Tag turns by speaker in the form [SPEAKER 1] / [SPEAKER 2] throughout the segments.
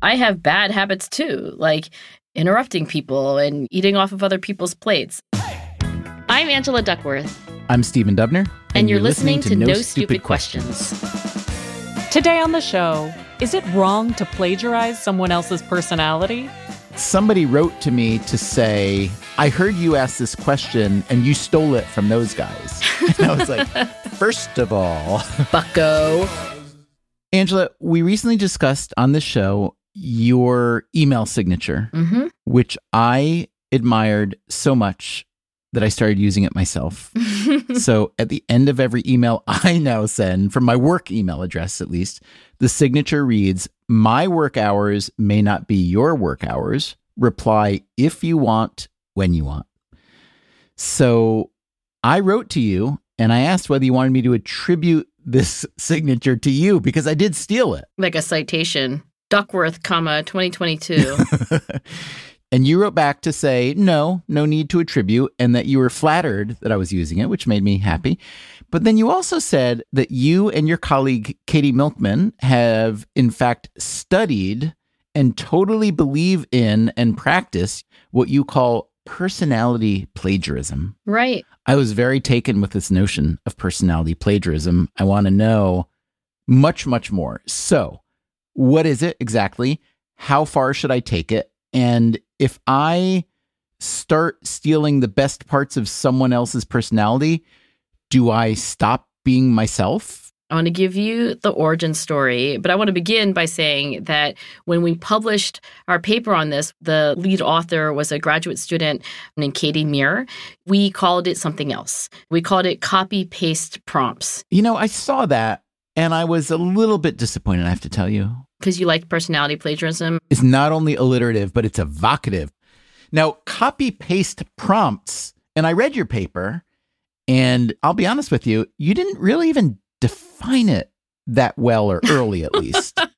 [SPEAKER 1] I have bad habits too, like interrupting people and eating off of other people's plates. I'm Angela Duckworth.
[SPEAKER 2] I'm Stephen Dubner.
[SPEAKER 1] And, and you're, you're listening, listening, to, No, Stupid, Stupid questions.
[SPEAKER 3] questions. Today on the show, is it wrong to plagiarize someone else's personality?
[SPEAKER 2] Somebody wrote to me to say, I heard you ask this question and you stole it from those guys. And I was like, first of all,
[SPEAKER 1] bucko.
[SPEAKER 2] Angela, we recently discussed on the show your email signature, mm-hmm. which I admired so much that I started using it myself. so at the end of every email I now send, from my work email address at least, the signature reads My work hours may not be your work hours. Reply if you want, when you want. So I wrote to you and I asked whether you wanted me to attribute this signature to you because I did steal it.
[SPEAKER 1] Like a citation. Duckworth, comma, 2022.
[SPEAKER 2] And you wrote back to say, no, no need to attribute, and that you were flattered that I was using it, which made me happy. But then you also said that you and your colleague, Katie Milkman, have in fact studied and totally believe in and practice what you call personality plagiarism.
[SPEAKER 1] Right.
[SPEAKER 2] I was very taken with this notion of personality plagiarism. I want to know much, much more. So, what is it exactly? How far should I take it? And if I start stealing the best parts of someone else's personality, do I stop being myself?
[SPEAKER 1] I want to give you the origin story, but I want to begin by saying that when we published our paper on this, the lead author was a graduate student named Katie Mehr. We called it something else. We called it copy paste prompts.
[SPEAKER 2] You know, I saw that and I was a little bit disappointed, I have to tell you
[SPEAKER 1] because you like personality plagiarism.
[SPEAKER 2] It's not only alliterative, but it's evocative. Now, copy paste prompts, and I read your paper, and I'll be honest with you, you didn't really even define it that well or early, at least.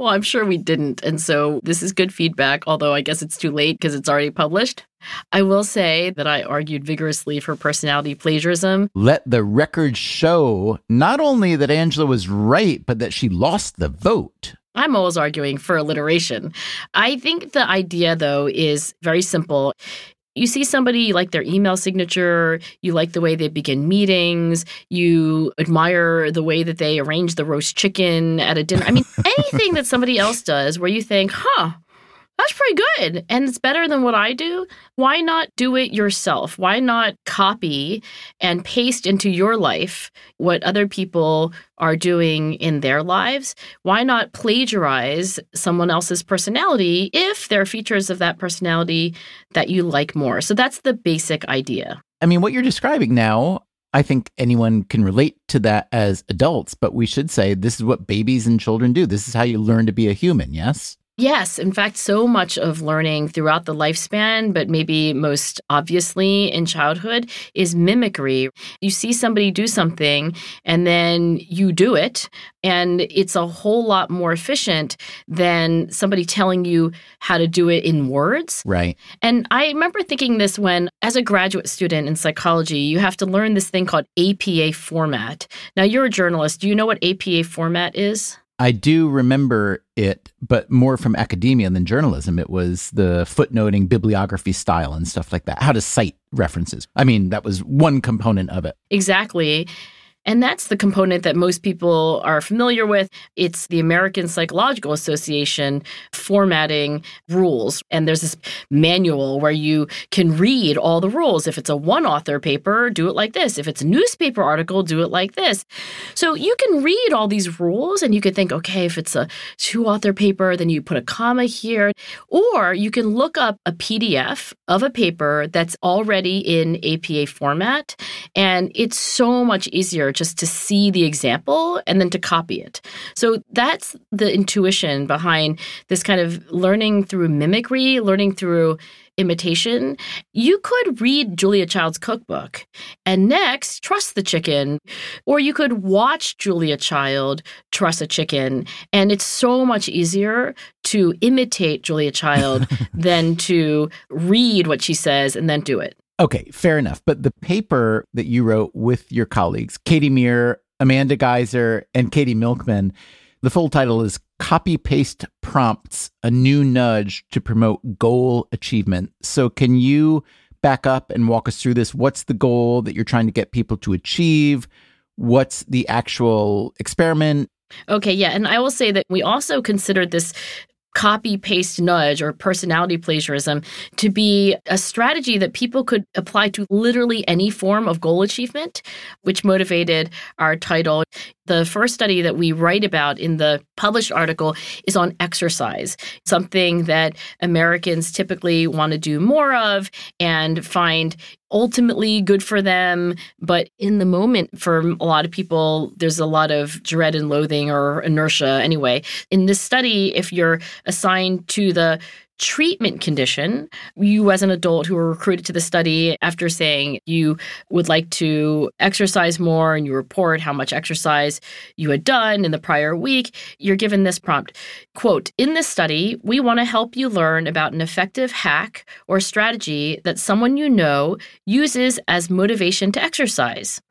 [SPEAKER 1] well, I'm sure we didn't. And so this is good feedback, although I guess it's too late because it's already published. I will say that I argued vigorously for personality plagiarism.
[SPEAKER 2] Let the record show not only that Angela was right, but that she lost the vote.
[SPEAKER 1] I'm always arguing for alliteration. I think the idea, though, is very simple. You see somebody, you like their email signature, you like the way they begin meetings, you admire the way that they arrange the roast chicken at a dinner. I mean, anything that somebody else does where you think, huh, that's pretty good and it's better than what I do. Why not do it yourself? Why not copy and paste into your life what other people are doing in their lives? Why not plagiarize someone else's personality if there are features of that personality that you like more? So that's the basic idea.
[SPEAKER 2] I mean, what you're describing now, I think anyone can relate to that as adults, but we should say this is what babies and children do. This is how you learn to be a human, yes?
[SPEAKER 1] Yes, in fact, so much of learning throughout the lifespan, but maybe most obviously in childhood, is mimicry. You see somebody do something and then you do it, and it's a whole lot more efficient than somebody telling you how to do it in words.
[SPEAKER 2] Right.
[SPEAKER 1] And I remember thinking this when, as a graduate student in psychology, you have to learn this thing called APA format. Now, you're a journalist. Do you know what APA format is?
[SPEAKER 2] I do remember it, but more from academia than journalism. It was the footnoting, bibliography style, and stuff like that. How to cite references. I mean, that was one component of it.
[SPEAKER 1] Exactly. And that's the component that most people are familiar with. It's the American Psychological Association formatting rules. And there's this manual where you can read all the rules. If it's a one author paper, do it like this. If it's a newspaper article, do it like this. So you can read all these rules and you could think, okay, if it's a two author paper, then you put a comma here. Or you can look up a PDF of a paper that's already in APA format. And it's so much easier just to see the example and then to copy it. So that's the intuition behind this kind of learning through mimicry, learning through imitation. You could read Julia Child's cookbook and next trust the chicken, or you could watch Julia Child trust a chicken. And it's so much easier to imitate Julia Child than to read what she says and then do it.
[SPEAKER 2] Okay, fair enough. But the paper that you wrote with your colleagues, Katie Mehr, Amanda Geiser, and Katie Milkman, The full title is Copy Paste Prompts A New Nudge to Promote Goal Achievement. So, can you back up and walk us through this? What's the goal that you're trying to get people to achieve? What's the actual experiment?
[SPEAKER 1] Okay, yeah. And I will say that we also considered this copy paste nudge or personality plagiarism to be a strategy that people could apply to literally any form of goal achievement, which motivated our title. The first study that we write about in the published article is on exercise, something that Americans typically want to do more of and find ultimately good for them. But in the moment, for a lot of people, there's a lot of dread and loathing or inertia anyway. In this study, if you're assigned to the treatment condition, you as an adult who were recruited to the study after saying you would like to exercise more and you report how much exercise you had done in the prior week, you're given this prompt. Quote, in this study, we want to help you learn about an effective hack or strategy that someone you know uses as motivation to exercise.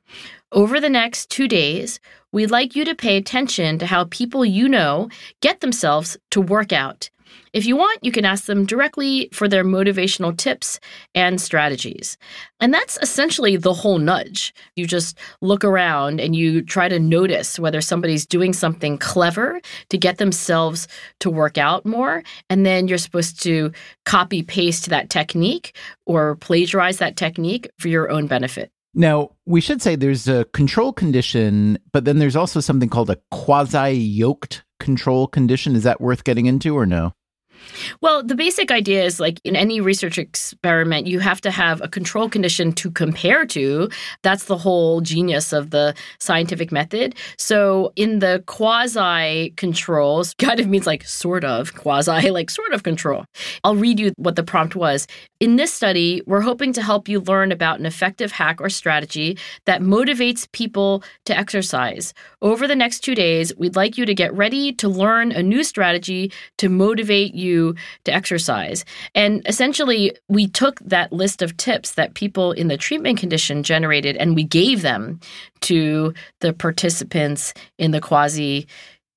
[SPEAKER 1] Over the next two days, we'd like you to pay attention to how people you know get themselves to work out. If you want, you can ask them directly for their motivational tips and strategies. And that's essentially the whole nudge. You just look around and you try to notice whether somebody's doing something clever to get themselves to work out more. And then you're supposed to copy paste that technique or plagiarize that technique for your own benefit.
[SPEAKER 2] Now, we should say there's a control condition, but then there's also something called a quasi yoked control condition. Is that worth getting into or no?
[SPEAKER 1] Well, the basic idea is like in any research experiment, you have to have a control condition to compare to. That's the whole genius of the scientific method. So in the quasi controls, kind of means like sort of quasi, like sort of control. I'll read you what the prompt was. In this study, we're hoping to help you learn about an effective hack or strategy that motivates people to exercise. Over the next two days, we'd like you to get ready to learn a new strategy to motivate you you to exercise. And essentially, we took that list of tips that people in the treatment condition generated and we gave them to the participants in the quasi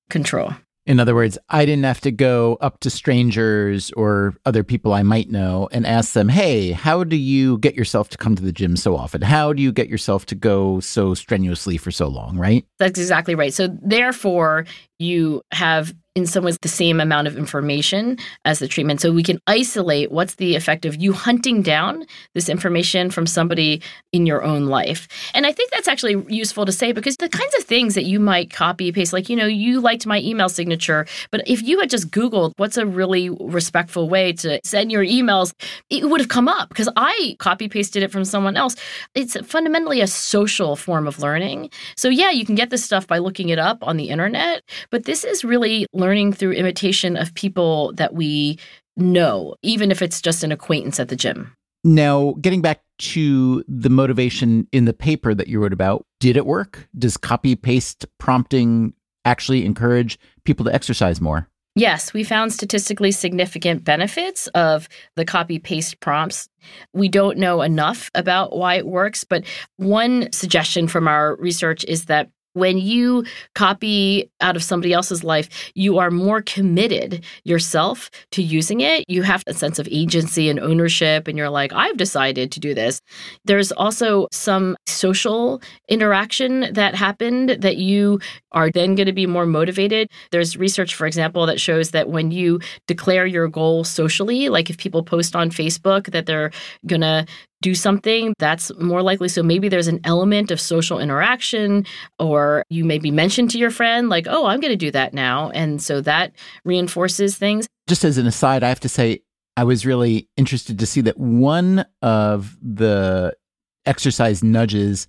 [SPEAKER 1] control.
[SPEAKER 2] In other words, I didn't have to go up to strangers or other people I might know and ask them, hey, how do you get yourself to come to the gym so often? How do you get yourself to go so strenuously for so long, right?
[SPEAKER 1] That's exactly right. So, therefore, you have in some ways the same amount of information as the treatment. So we can isolate what's the effect of you hunting down this information from somebody in your own life. And I think that's actually useful to say because the kinds of things that you might copy paste, like, you know, you liked my email signature, but if you had just Googled what's a really respectful way to send your emails, it would have come up because I copy pasted it from someone else. It's fundamentally a social form of learning. So yeah, you can get this stuff by looking it up on the internet, but this is really learning through imitation of people that we know, even if it's just an acquaintance at the gym.
[SPEAKER 2] Now, getting back to the motivation in the paper that you wrote about, did it work? Does copy paste prompting actually encourage people to exercise more?
[SPEAKER 1] Yes, we found statistically significant benefits of the copy paste prompts. We don't know enough about why it works, but one suggestion from our research is that when you copy out of somebody else's life, you are more committed yourself to using it. You have a sense of agency and ownership, and you're like, I've decided to do this. There's also some social interaction that happened that you are then going to be more motivated. There's research, for example, that shows that when you declare your goal socially, like if people post on Facebook that they're going to do something, that's more likely. So maybe there's an element of social interaction, or you maybe mention to your friend, like, oh, I'm going to do that now. And so that reinforces things.
[SPEAKER 2] Just as an aside, I have to say, I was really interested to see that one of the exercise nudges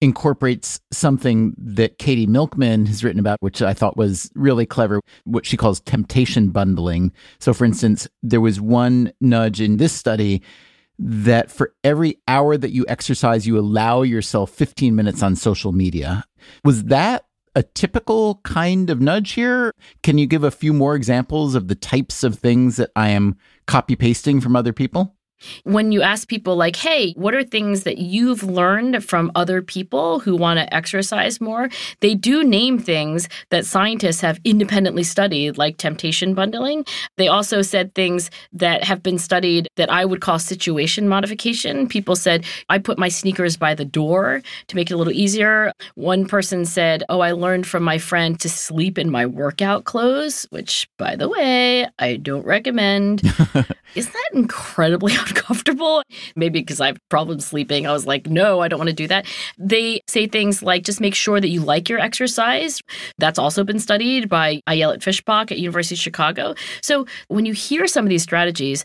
[SPEAKER 2] incorporates something that Katie Milkman has written about, which I thought was really clever, what she calls temptation bundling. So, for instance, there was one nudge in this study that for every hour that you exercise, you allow yourself 15 minutes on social media. Was that a typical kind of nudge here? Can you give a few more examples of the types of things that I am copy pasting from other people?
[SPEAKER 1] When you ask people, like, hey, what are things that you've learned from other people who want to exercise more? They do name things that scientists have independently studied, like temptation bundling. They also said things that have been studied that I would call situation modification. People said, I put my sneakers by the door to make it a little easier. One person said, Oh, I learned from my friend to sleep in my workout clothes, which, by the way, I don't recommend. Isn't that incredibly uncomfortable? Maybe because I have problems sleeping. I was like, no, I don't want to do that. They say things like just make sure that you like your exercise. That's also been studied by Ayelet Fishbach at University of Chicago. So when you hear some of these strategies,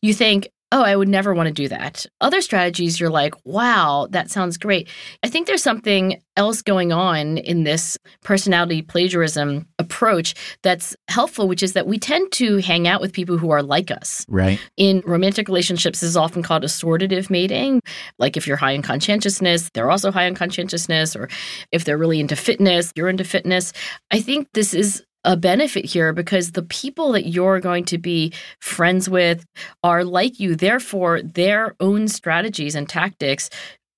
[SPEAKER 1] you think, oh, I would never want to do that. Other strategies, you're like, wow, that sounds great. I think there's something else going on in this personality plagiarism approach that's helpful, which is that we tend to hang out with people who are like us.
[SPEAKER 2] Right.
[SPEAKER 1] In romantic relationships, this is often called assortative mating. Like if you're high in conscientiousness, they're also high in conscientiousness, or if they're really into fitness, you're into fitness. I think this is a benefit here because the people that you're going to be friends with are like you. Therefore, their own strategies and tactics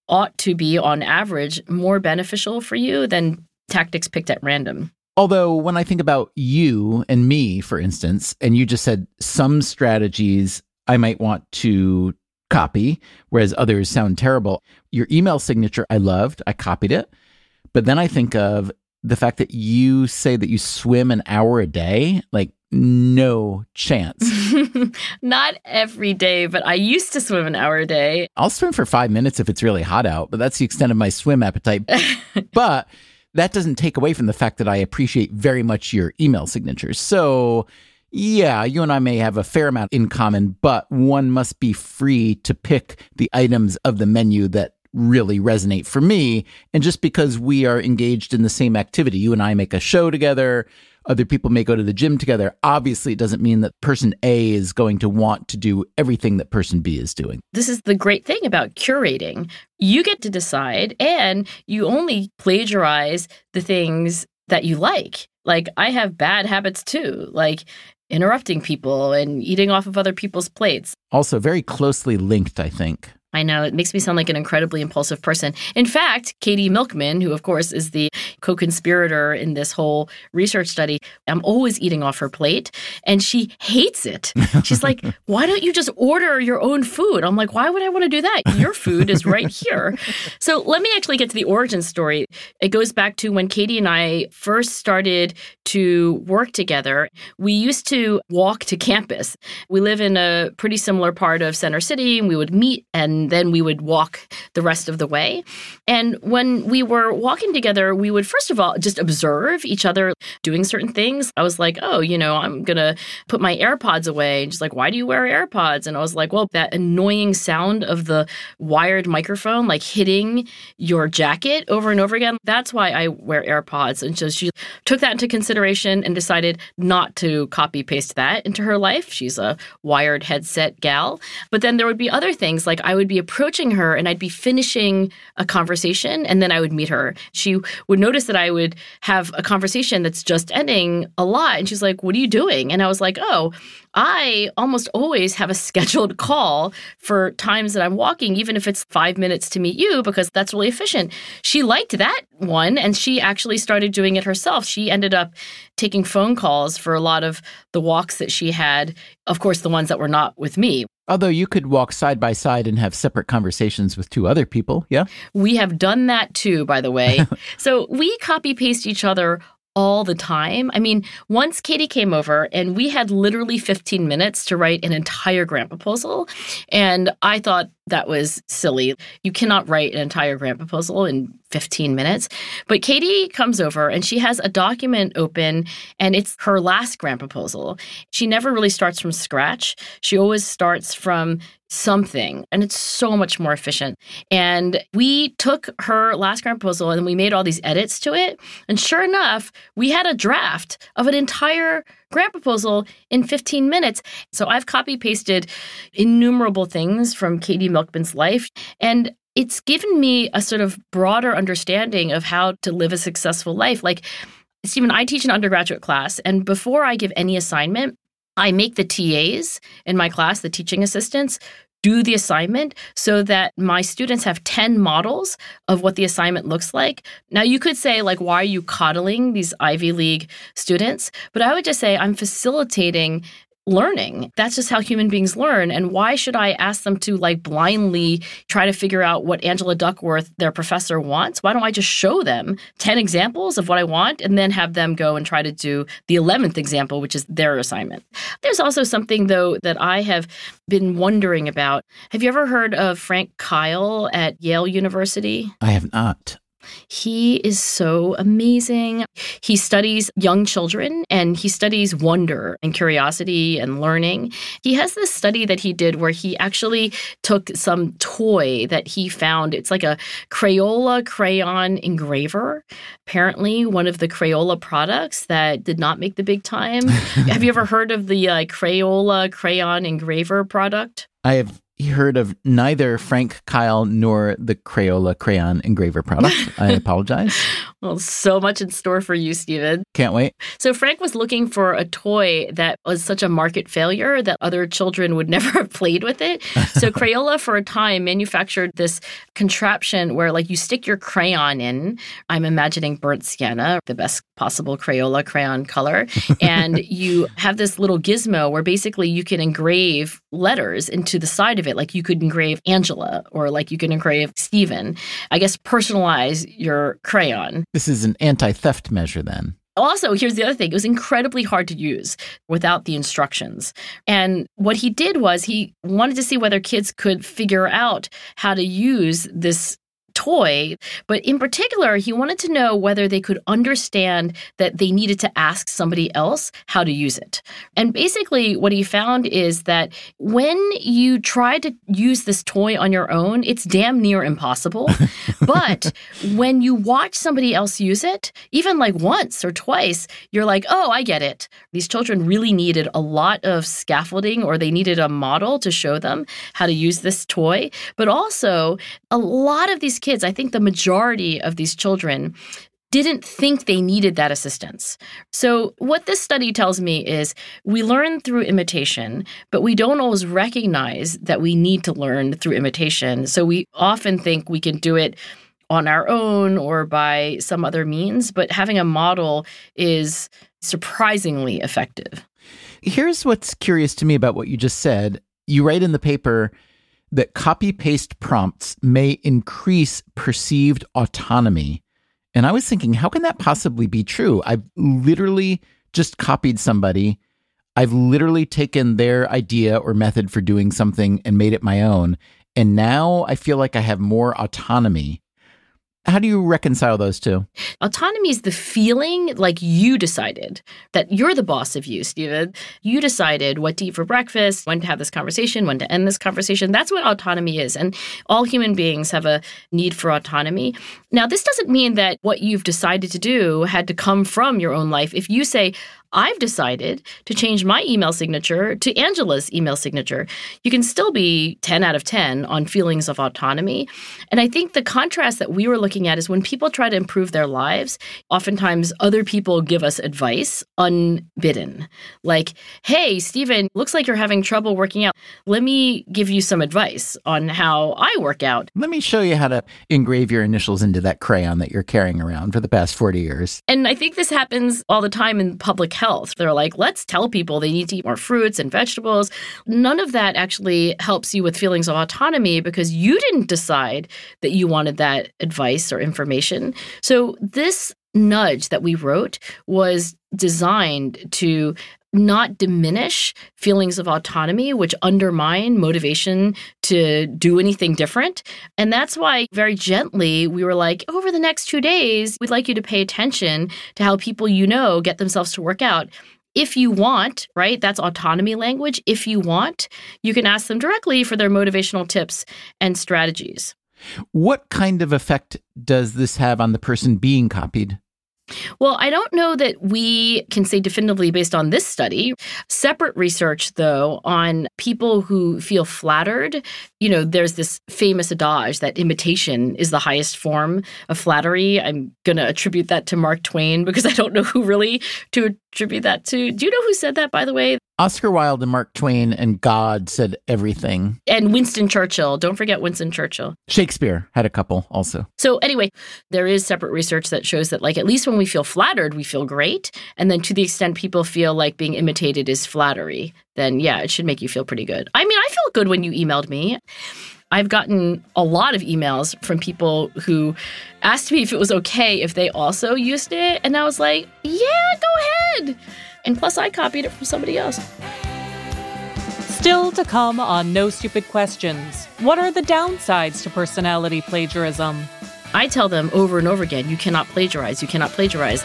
[SPEAKER 1] ought to be, on average, more beneficial for you than tactics picked at random.
[SPEAKER 2] Although, when I think about you and me, for instance, and you just said some strategies I might want to copy, whereas others sound terrible. Your email signature, I loved, I copied it. But then I think of the fact that you say that you swim an hour a day, like no chance.
[SPEAKER 1] Not every day, but I used to swim an hour a day.
[SPEAKER 2] I'll swim for five minutes if it's really hot out, but that's the extent of my swim appetite. but that doesn't take away from the fact that I appreciate very much your email signatures. So, yeah, you and I may have a fair amount in common, but one must be free to pick the items of the menu that really resonate for me. And just because we are engaged in the same activity, you and I make a show together, other people may go to the gym together. Obviously, it doesn't mean that person A is going to want to do everything that person B is doing.
[SPEAKER 1] This is the great thing about curating. You get to decide, and you only plagiarize the things that you like. Like, I have bad habits too, like interrupting people and eating off of other people's plates.
[SPEAKER 2] Also, very closely linked, I think.
[SPEAKER 1] I know it makes me sound like an incredibly impulsive person. In fact, Katie Milkman, who of course is the co conspirator in this whole research study, I'm always eating off her plate and she hates it. She's like, why don't you just order your own food? I'm like, why would I want to do that? Your food is right here. So let me actually get to the origin story. It goes back to when Katie and I first started to work together. We used to walk to campus. We live in a pretty similar part of Center City and we would meet and and then we would walk the rest of the way. And when we were walking together, we would first of all just observe each other doing certain things. I was like, oh, you know, I'm going to put my AirPods away. And she's like, why do you wear AirPods? And I was like, well, that annoying sound of the wired microphone like hitting your jacket over and over again, that's why I wear AirPods. And so she took that into consideration and decided not to copy paste that into her life. She's a wired headset gal. But then there would be other things like I would be be approaching her and I'd be finishing a conversation and then I would meet her. She would notice that I would have a conversation that's just ending a lot. And she's like, What are you doing? And I was like, Oh, I almost always have a scheduled call for times that I'm walking, even if it's five minutes to meet you, because that's really efficient. She liked that one and she actually started doing it herself. She ended up taking phone calls for a lot of the walks that she had, of course, the ones that were not with me.
[SPEAKER 2] Although you could walk side by side and have separate conversations with two other people, yeah?
[SPEAKER 1] We have done that too, by the way. so we copy paste each other all the time. I mean, once Katie came over and we had literally 15 minutes to write an entire grant proposal. And I thought that was silly. You cannot write an entire grant proposal in 15 minutes. But Katie comes over and she has a document open and it's her last grant proposal. She never really starts from scratch. She always starts from something and it's so much more efficient. And we took her last grant proposal and we made all these edits to it. And sure enough, we had a draft of an entire grant proposal in 15 minutes. So I've copy pasted innumerable things from Katie Milkman's life. And it's given me a sort of broader understanding of how to live a successful life. Like, Stephen, I teach an undergraduate class, and before I give any assignment, I make the TAs in my class, the teaching assistants, do the assignment so that my students have 10 models of what the assignment looks like. Now, you could say, like, why are you coddling these Ivy League students? But I would just say I'm facilitating learning. That's just how human beings learn. And why should I ask them to like blindly try to figure out what Angela Duckworth, their professor, wants? Why don't I just show them 10 examples of what I want and then have them go and try to do the 11th example, which is their assignment? There's also something, though, that I have been wondering about. Have you ever heard of Frank Keil at Yale University?
[SPEAKER 2] I have not.
[SPEAKER 1] He is so amazing. He studies young children and he studies wonder and curiosity and learning. He has this study that he did where he actually took some toy that he found. It's like a Crayola crayon engraver. Apparently, one of the Crayola products that did not make the big time. have you ever heard of the uh, Crayola crayon engraver product?
[SPEAKER 2] I have he heard of neither Frank Keil nor the Crayola crayon engraver product. I apologize.
[SPEAKER 1] Well, so much in store for you, Stephen.
[SPEAKER 2] Can't wait.
[SPEAKER 1] So, Frank was looking for a toy that was such a market failure that other children would never have played with it. So, Crayola, for a time, manufactured this contraption where, like, you stick your crayon in. I'm imagining burnt sienna, the best possible Crayola crayon color. and you have this little gizmo where basically you can engrave letters into the side of it. Like you could engrave Angela or like you can engrave Stephen. I guess personalize your crayon.
[SPEAKER 2] This is an anti theft measure then.
[SPEAKER 1] Also, here's the other thing it was incredibly hard to use without the instructions. And what he did was he wanted to see whether kids could figure out how to use this toy, but in particular, he wanted to know whether they could understand that they needed to ask somebody else how to use it. And basically, what he found is that when you try to use this toy on your own, it's damn near impossible. but when you watch somebody else use it, even like once or twice, you're like, oh, I get it. These children really needed a lot of scaffolding or they needed a model to show them how to use this toy. But also, a lot of these kids, I think the majority of these children, didn't think they needed that assistance. So, what this study tells me is we learn through imitation, but we don't always recognize that we need to learn through imitation. So, we often think we can do it on our own or by some other means, but having a model is surprisingly effective.
[SPEAKER 2] Here's what's curious to me about what you just said. You write in the paper, that copy paste prompts may increase perceived autonomy. And I was thinking, how can that possibly be true? I've literally just copied somebody. I've literally taken their idea or method for doing something and made it my own. And now I feel like I have more autonomy how do you reconcile those two?
[SPEAKER 1] Autonomy is the feeling like you decided that you're the boss of you, Stephen. You decided what to eat for breakfast, when to have this conversation, when to end this conversation. That's what autonomy is. And all human beings have a need for autonomy. Now, this doesn't mean that what you've decided to do had to come from your own life. If you say, I've decided to change my email signature to Angela's email signature. You can still be 10 out of 10 on feelings of autonomy. And I think the contrast that we were looking at is when people try to improve their lives, oftentimes other people give us advice unbidden. Like, hey, Stephen, looks like you're having trouble working out. Let me give you some advice on how I work out.
[SPEAKER 2] Let me show you how to engrave your initials into that crayon that you're carrying around for the past 40 years.
[SPEAKER 1] And I think this happens all the time in public health health. They're like, let's tell people they need to eat more fruits and vegetables. None of that actually helps you with feelings of autonomy because you didn't decide that you wanted that advice or information. So this nudge that we wrote was designed to not diminish feelings of autonomy, which undermine motivation to do anything different. And that's why, very gently, we were like, over the next two days, we'd like you to pay attention to how people you know get themselves to work out. If you want, right? That's autonomy language. If you want, you can ask them directly for their motivational tips and strategies.
[SPEAKER 2] What kind of effect does this have on the person being copied?
[SPEAKER 1] Well, I don't know that we can say definitively based on this study. Separate research, though, on people who feel flattered. You know, there's this famous adage that imitation is the highest form of flattery. I'm going to attribute that to Mark Twain because I don't know who really to attribute that to. Do you know who said that, by the way?
[SPEAKER 2] Oscar Wilde and Mark Twain and God said everything.
[SPEAKER 1] And Winston Churchill. Don't forget Winston Churchill.
[SPEAKER 2] Shakespeare had a couple also.
[SPEAKER 1] So, anyway, there is separate research that shows that, like, at least when we feel flattered, we feel great. And then to the extent people feel like being imitated is flattery, then yeah, it should make you feel pretty good. I mean, I feel good when you emailed me. I've gotten a lot of emails from people who asked me if it was okay if they also used it. And I was like, yeah, go ahead. And plus, I copied it from somebody else.
[SPEAKER 3] Still to come on No Stupid Questions. What are the downsides to personality plagiarism?
[SPEAKER 1] I tell them over and over again you cannot plagiarize, you cannot plagiarize.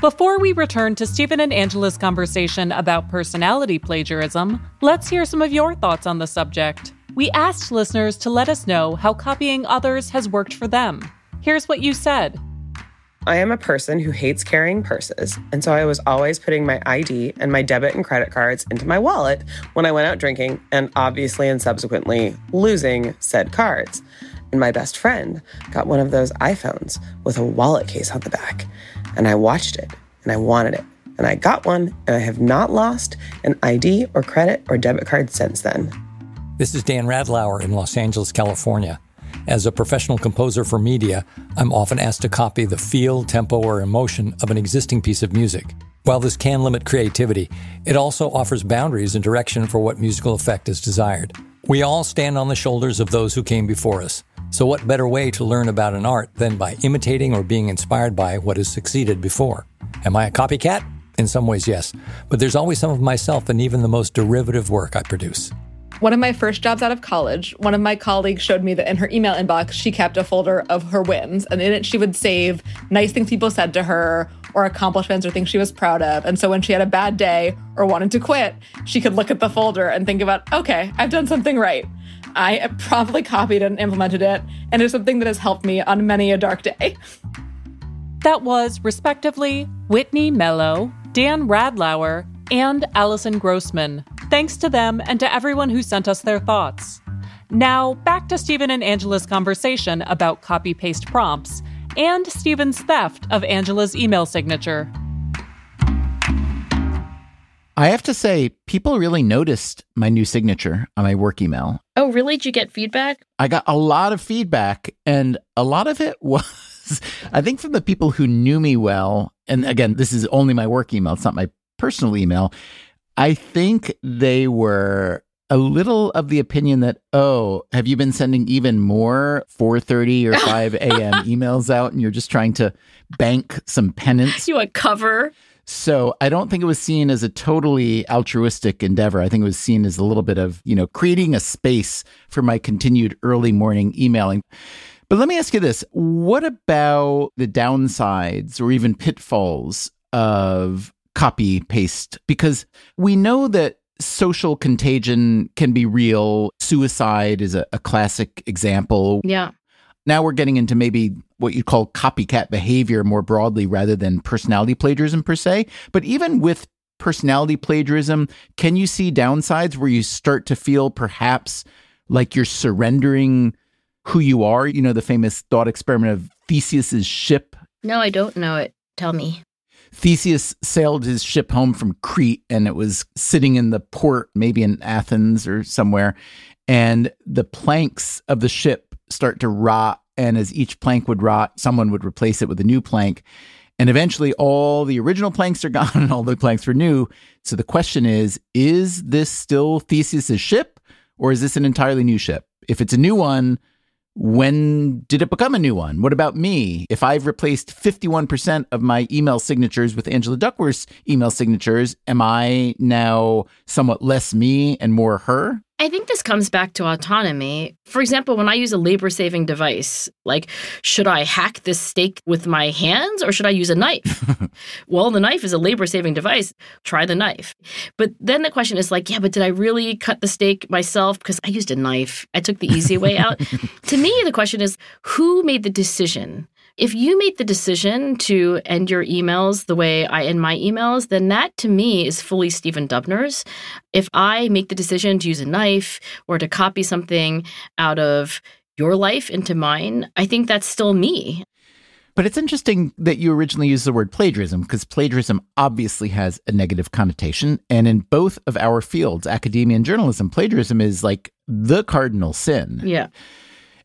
[SPEAKER 3] Before we return to Stephen and Angela's conversation about personality plagiarism, let's hear some of your thoughts on the subject. We asked listeners to let us know how copying others has worked for them. Here's what you said.
[SPEAKER 4] I am a person who hates carrying purses, and so I was always putting my ID and my debit and credit cards into my wallet when I went out drinking, and obviously and subsequently losing said cards. And my best friend got one of those iPhones with a wallet case on the back and I watched it and I wanted it. And I got one and I have not lost an ID or credit or debit card since then.
[SPEAKER 5] This is Dan Radlauer in Los Angeles, California. As a professional composer for media, I'm often asked to copy the feel, tempo, or emotion of an existing piece of music. While this can limit creativity, it also offers boundaries and direction for what musical effect is desired. We all stand on the shoulders of those who came before us. So, what better way to learn about an art than by imitating or being inspired by what has succeeded before? Am I a copycat? In some ways, yes. But there's always some of myself in even the most derivative work I produce.
[SPEAKER 6] One of my first jobs out of college, one of my colleagues showed me that in her email inbox, she kept a folder of her wins. And in it, she would save nice things people said to her or accomplishments or things she was proud of. And so when she had a bad day or wanted to quit, she could look at the folder and think about, okay, I've done something right. I promptly copied and implemented it. And it's something that has helped me on many a dark day.
[SPEAKER 3] That was, respectively, Whitney Mello, Dan Radlauer, and Allison Grossman. Thanks to them and to everyone who sent us their thoughts. Now, back to Stephen and Angela's conversation about copy paste prompts and Stephen's theft of Angela's email signature.
[SPEAKER 2] I have to say, people really noticed my new signature on my work email.
[SPEAKER 1] Oh, really? Did you get feedback?
[SPEAKER 2] I got a lot of feedback, and a lot of it was, I think, from the people who knew me well. And again, this is only my work email, it's not my personal email. I think they were a little of the opinion that, oh, have you been sending even more 4:30 or 5 a.m. emails out, and you're just trying to bank some penance?
[SPEAKER 1] You a cover?
[SPEAKER 2] So I don't think it was seen as a totally altruistic endeavor. I think it was seen as a little bit of, you know, creating a space for my continued early morning emailing. But let me ask you this. What about the downsides or even pitfalls of copy paste? Because we know that social contagion can be real. Suicide is a, a classic example.
[SPEAKER 1] Yeah.
[SPEAKER 2] Now we're getting into maybe what you'd call copycat behavior more broadly rather than personality plagiarism per se. But even with personality plagiarism, can you see downsides where you start to feel perhaps like you're surrendering who you are? You know, the famous thought experiment of Theseus's ship.
[SPEAKER 1] No, I don't know it. Tell me.
[SPEAKER 2] Theseus sailed his ship home from Crete and it was sitting in the port, maybe in Athens or somewhere. And the planks of the ship start to rot. And as each plank would rot, someone would replace it with a new plank. And eventually, all the original planks are gone and all the planks were new. So the question is is this still Theseus's ship or is this an entirely new ship? If it's a new one, when did it become a new one? What about me? If I've replaced 51% of my email signatures with Angela Duckworth's email signatures, am I now somewhat less me and more her?
[SPEAKER 1] I think this comes back to autonomy. For example, when I use a labor saving device, like, should I hack this steak with my hands or should I use a knife? well, the knife is a labor saving device. Try the knife. But then the question is like, yeah, but did I really cut the steak myself? Because I used a knife. I took the easy way out. to me, the question is who made the decision? If you made the decision to end your emails the way I end my emails, then that to me is fully Stephen Dubner's. If I make the decision to use a knife or to copy something out of your life into mine, I think that's still me.
[SPEAKER 2] But it's interesting that you originally used the word plagiarism because plagiarism obviously has a negative connotation. And in both of our fields, academia and journalism, plagiarism is like the cardinal sin.
[SPEAKER 1] Yeah.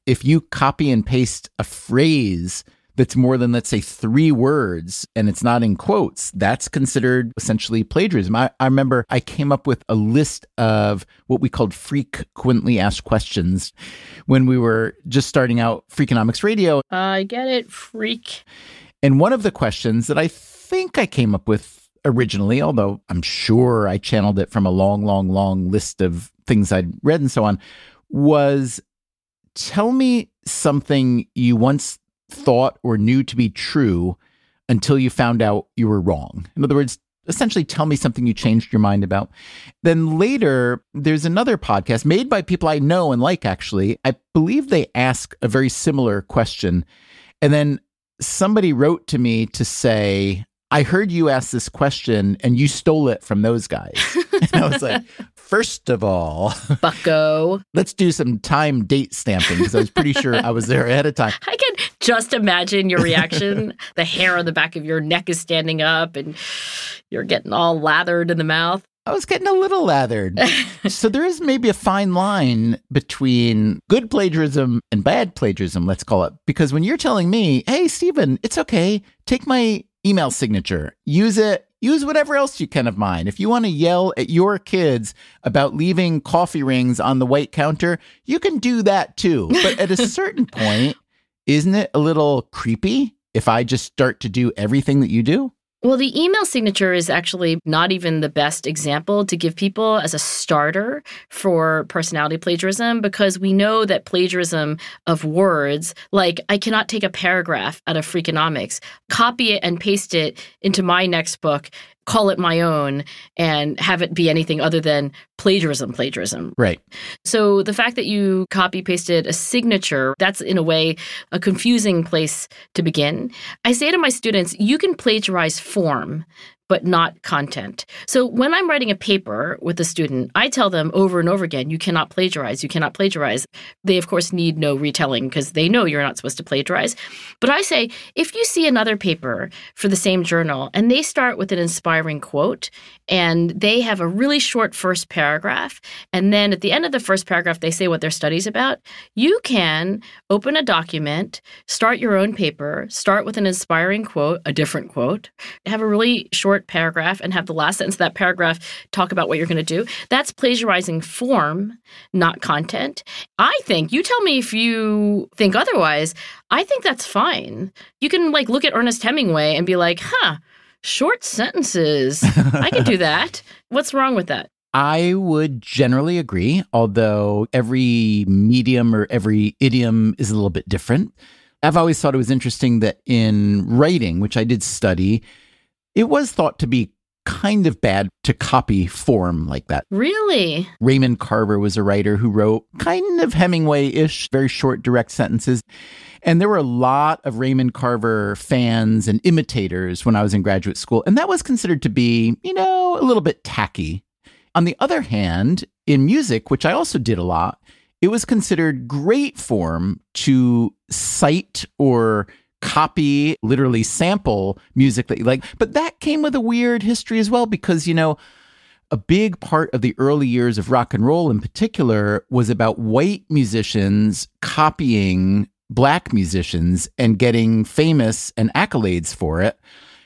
[SPEAKER 2] If you copy and paste a phrase that's more than, let's say, three words and it's not in quotes, that's considered essentially plagiarism. I, I remember I came up with a list of what we called frequently asked questions when we were just starting out Freakonomics Radio.
[SPEAKER 1] I get it, freak.
[SPEAKER 2] And one of the questions that I think I came up with originally, although I'm sure I channeled it from a long, long, long list of things I'd read and so on, was tell me something you once thought or knew to be true until you found out you were wrong. In other words, essentially tell me something you changed your mind about. Then later, there's another podcast made by people I know and like, actually. I believe they ask a very similar question. And then somebody wrote to me to say, I heard you ask this question and you stole it from those guys. and I was like, first of all,
[SPEAKER 1] Bucko,
[SPEAKER 2] let's do some time date stamping because I was pretty sure I was there ahead of time.
[SPEAKER 1] I just imagine your reaction. the hair on the back of your neck is standing up and you're getting all lathered in the mouth.
[SPEAKER 2] I was getting a little lathered. so there is maybe a fine line between good plagiarism and bad plagiarism, let's call it. Because when you're telling me, hey, Stephen, it's okay, take my email signature, use it, use whatever else you can of mine. If you want to yell at your kids about leaving coffee rings on the white counter, you can do that too. But at a certain point, isn't it a little creepy if I just start to do everything that you do?
[SPEAKER 1] Well, the email signature is actually not even the best example to give people as a starter for personality plagiarism because we know that plagiarism of words, like I cannot take a paragraph out of Freakonomics, copy it and paste it into my next book, call it my own, and have it be anything other than plagiarism, plagiarism.
[SPEAKER 2] Right.
[SPEAKER 1] So the fact that you copy pasted a signature, that's in a way a confusing place to begin. I say to my students, you can plagiarize form, but not content. So when I'm writing a paper with a student, I tell them over and over again, you cannot plagiarize, you cannot plagiarize. They, of course, need no retelling because they know you're not supposed to plagiarize. But I say, if you see another paper for the same journal and they start with an inspiring quote and they have a really short first paragraph, and then at the end of the first paragraph, they say what their study's about, you can open a document, start your own paper, start with an inspiring quote, a different quote, have a really short short paragraph and have the last sentence of that paragraph talk about what you're going to do. That's plagiarizing form, not content. I think, you tell me if you think otherwise, I think that's fine. You can like look at Ernest Hemingway and be like, huh, short sentences. I can do that. What's wrong with that?
[SPEAKER 2] I would generally agree, although every medium or every idiom is a little bit different. I've always thought it was interesting that in writing, which I did study, it was thought to be kind of bad to copy form like that.
[SPEAKER 1] Really?
[SPEAKER 2] Raymond Carver was a writer who wrote kind of Hemingway ish, very short, direct sentences. And there were a lot of Raymond Carver fans and imitators when I was in graduate school. And that was considered to be, you know, a little bit tacky. On the other hand, in music, which I also did a lot, it was considered great form to cite or copy, literally sample music that you like. But that came with a weird history as well because, you know, a big part of the early years of rock and roll in particular was about white musicians copying black musicians and getting famous and accolades for it.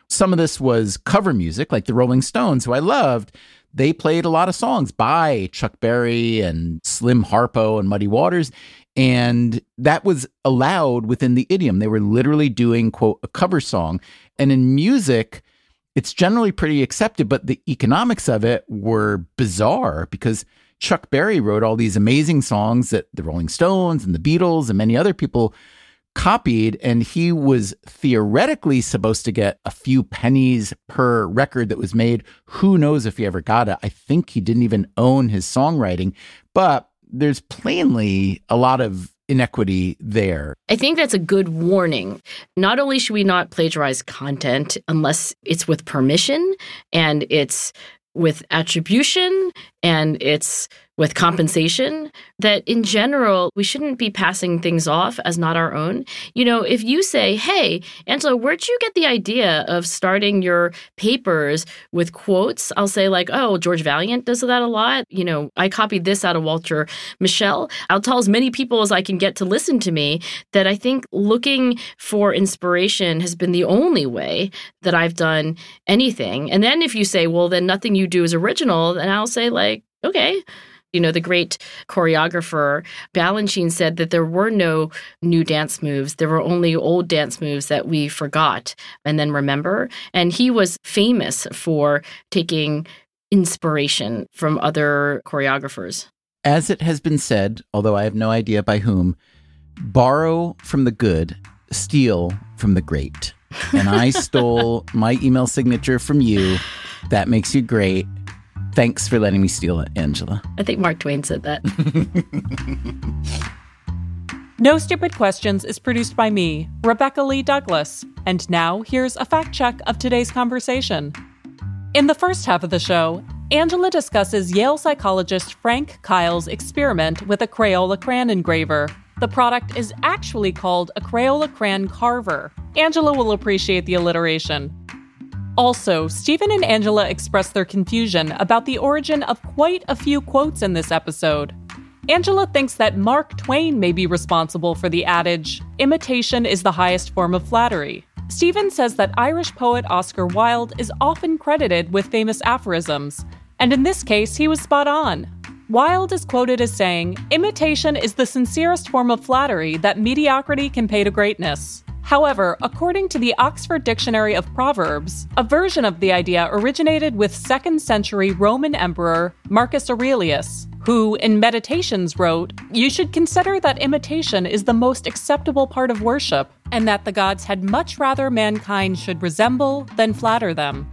[SPEAKER 2] Some of this was cover music, like the Rolling Stones, who I loved. They played a lot of songs by Chuck Berry and Slim Harpo and Muddy Waters. And that was allowed within the idiom. They were literally doing, quote, a cover song. And in music, it's generally pretty accepted, but the economics of it were bizarre because Chuck Berry wrote all these amazing songs that the Rolling Stones and the Beatles and many other people copied. And he was theoretically supposed to get a few pennies per record that was made. Who knows if he ever got it? I think he didn't even own his songwriting. But there's plainly a lot of inequity there.
[SPEAKER 1] I think that's a good warning. Not only should we not plagiarize content unless it's with permission and it's with attribution and it's with compensation that in general we shouldn't be passing things off as not our own. You know, if you say, "Hey, Angela, where'd you get the idea of starting your papers with quotes?" I'll say like, "Oh, George Vaillant does that a lot. You know, I copied this out of Walter Mischel. I'll tell as many people as I can get to listen to me that I think looking for inspiration has been the only way that I've done anything. And then if you say, "Well, then nothing you do is original," then I'll say like, "Okay, you know, the great choreographer Balanchine said that there were no new dance moves. There were only old dance moves that we forgot and then remember. And he was famous for taking inspiration from other choreographers.
[SPEAKER 2] As it has been said, although I have no idea by whom, borrow from the good, steal from the great. And I stole my email signature from you. That makes you great. Thanks for letting me steal it, Angela.
[SPEAKER 1] I think Mark Twain said that.
[SPEAKER 3] no Stupid Questions is produced by me, Rebecca Lee Douglas. And now here's a fact check of today's conversation. In the first half of the show, Angela discusses Yale psychologist Frank Keil's experiment with a Crayola crayon engraver. The product is actually called a Crayola crayon carver. Angela will appreciate the alliteration. Also, Stephen and Angela express their confusion about the origin of quite a few quotes in this episode. Angela thinks that Mark Twain may be responsible for the adage, imitation is the highest form of flattery. Stephen says that Irish poet Oscar Wilde is often credited with famous aphorisms, and in this case, he was spot on. Wilde is quoted as saying, Imitation is the sincerest form of flattery that mediocrity can pay to greatness. However, according to the Oxford Dictionary of Proverbs, a version of the idea originated with 2nd century Roman Emperor Marcus Aurelius, who in Meditations wrote, You should consider that imitation is the most acceptable part of worship, and that the gods had much rather mankind should resemble than flatter them.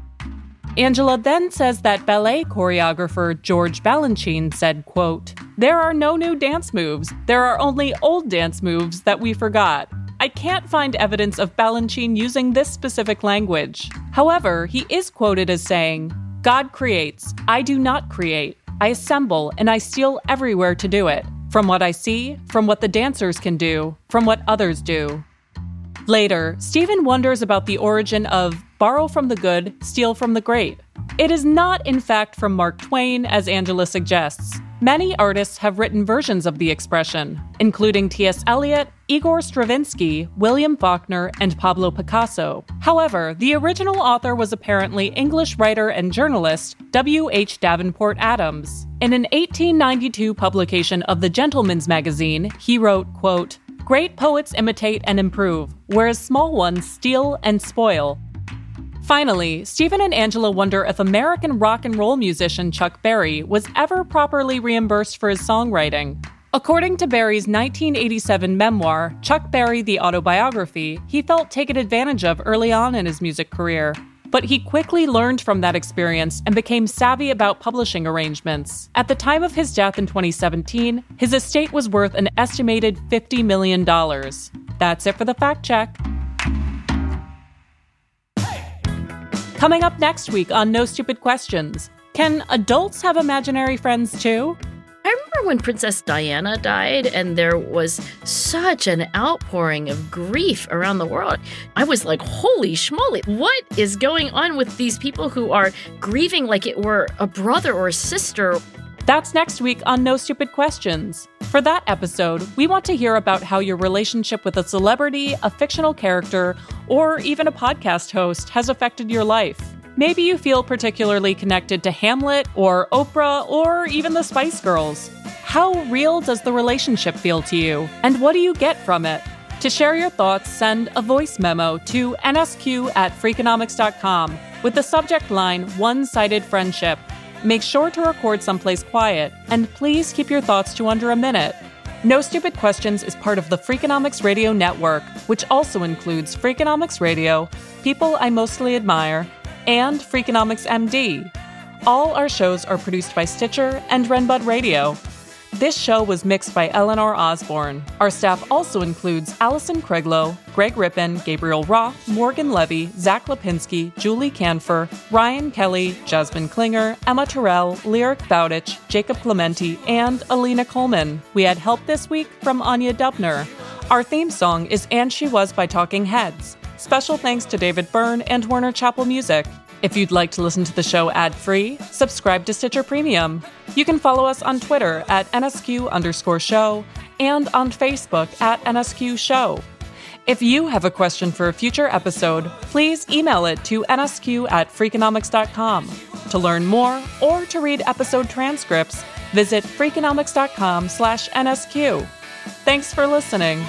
[SPEAKER 3] Angela then says that ballet choreographer George Balanchine said, quote, There are no new dance moves. There are only old dance moves that we forgot. I can't find evidence of Balanchine using this specific language. However, he is quoted as saying, God creates, I do not create. I assemble and I steal everywhere to do it. From what I see, from what the dancers can do, from what others do. Later, Stephen wonders about the origin of borrow from the good, steal from the great. It is not, in fact, from Mark Twain, as Angela suggests. Many artists have written versions of the expression, including T.S. Eliot, Igor Stravinsky, William Faulkner, and Pablo Picasso. However, the original author was apparently English writer and journalist W.H. Davenport Adams. In an 1892 publication of the Gentleman's Magazine, he wrote, quote, Great poets imitate and improve, whereas small ones steal and spoil. Finally, Stephen and Angela wonder if American rock and roll musician Chuck Berry was ever properly reimbursed for his songwriting. According to Berry's 1987 memoir, Chuck Berry the Autobiography, he felt taken advantage of early on in his music career. But he quickly learned from that experience and became savvy about publishing arrangements. At the time of his death in 2017, his estate was worth an estimated $50 million. That's it for the fact check. Coming up next week on No Stupid Questions Can adults have imaginary friends too?
[SPEAKER 1] I remember when Princess Diana died and there was such an outpouring of grief around the world. I was like, holy schmoly, what is going on with these people who are grieving like it were a brother or a sister?
[SPEAKER 3] That's next week on No Stupid Questions. For that episode, we want to hear about how your relationship with a celebrity, a fictional character, or even a podcast host has affected your life. Maybe you feel particularly connected to Hamlet or Oprah or even the Spice Girls. How real does the relationship feel to you? And what do you get from it? To share your thoughts, send a voice memo to nsq at freakonomics.com with the subject line One Sided Friendship. Make sure to record someplace quiet, and please keep your thoughts to under a minute. No Stupid Questions is part of the Freakonomics Radio Network, which also includes Freakonomics Radio, People I Mostly Admire, and Freakonomics MD. All our shows are produced by Stitcher and Renbud Radio. This show was mixed by Eleanor Osborne. Our staff also includes Allison Craiglow, Greg Rippin, Gabriel Roth, Morgan Levy, Zach Lipinski, Julie Canfer, Ryan Kelly, Jasmine Klinger, Emma Terrell, Lyric Bowditch, Jacob Clementi, and Alina Coleman. We had help this week from Anya Dubner. Our theme song is And She Was by Talking Heads. Special thanks to David Byrne and Warner Chappell Music. If you'd like to listen to the show ad free, subscribe to Stitcher Premium. You can follow us on Twitter at NSQ underscore show and on Facebook at NSQ show. If you have a question for a future episode, please email it to nsq at freakonomics.com. To learn more or to read episode transcripts, visit freakonomics.com slash nsq. Thanks for listening.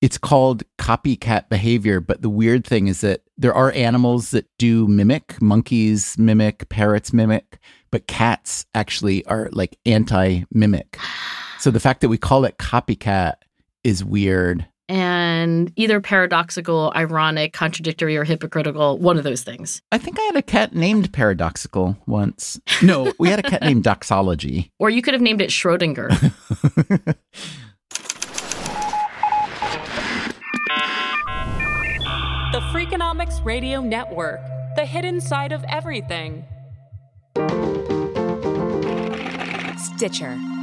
[SPEAKER 2] It's called copycat behavior. But the weird thing is that there are animals that do mimic, monkeys mimic, parrots mimic, but cats actually are like anti mimic. So the fact that we call it copycat is weird.
[SPEAKER 1] And either paradoxical, ironic, contradictory, or hypocritical, one of those things.
[SPEAKER 2] I think I had a cat named Paradoxical once. No, we had a cat named Doxology.
[SPEAKER 1] Or you could have named it Schrodinger.
[SPEAKER 3] The Freakonomics Radio Network, the hidden side of everything.
[SPEAKER 7] Stitcher.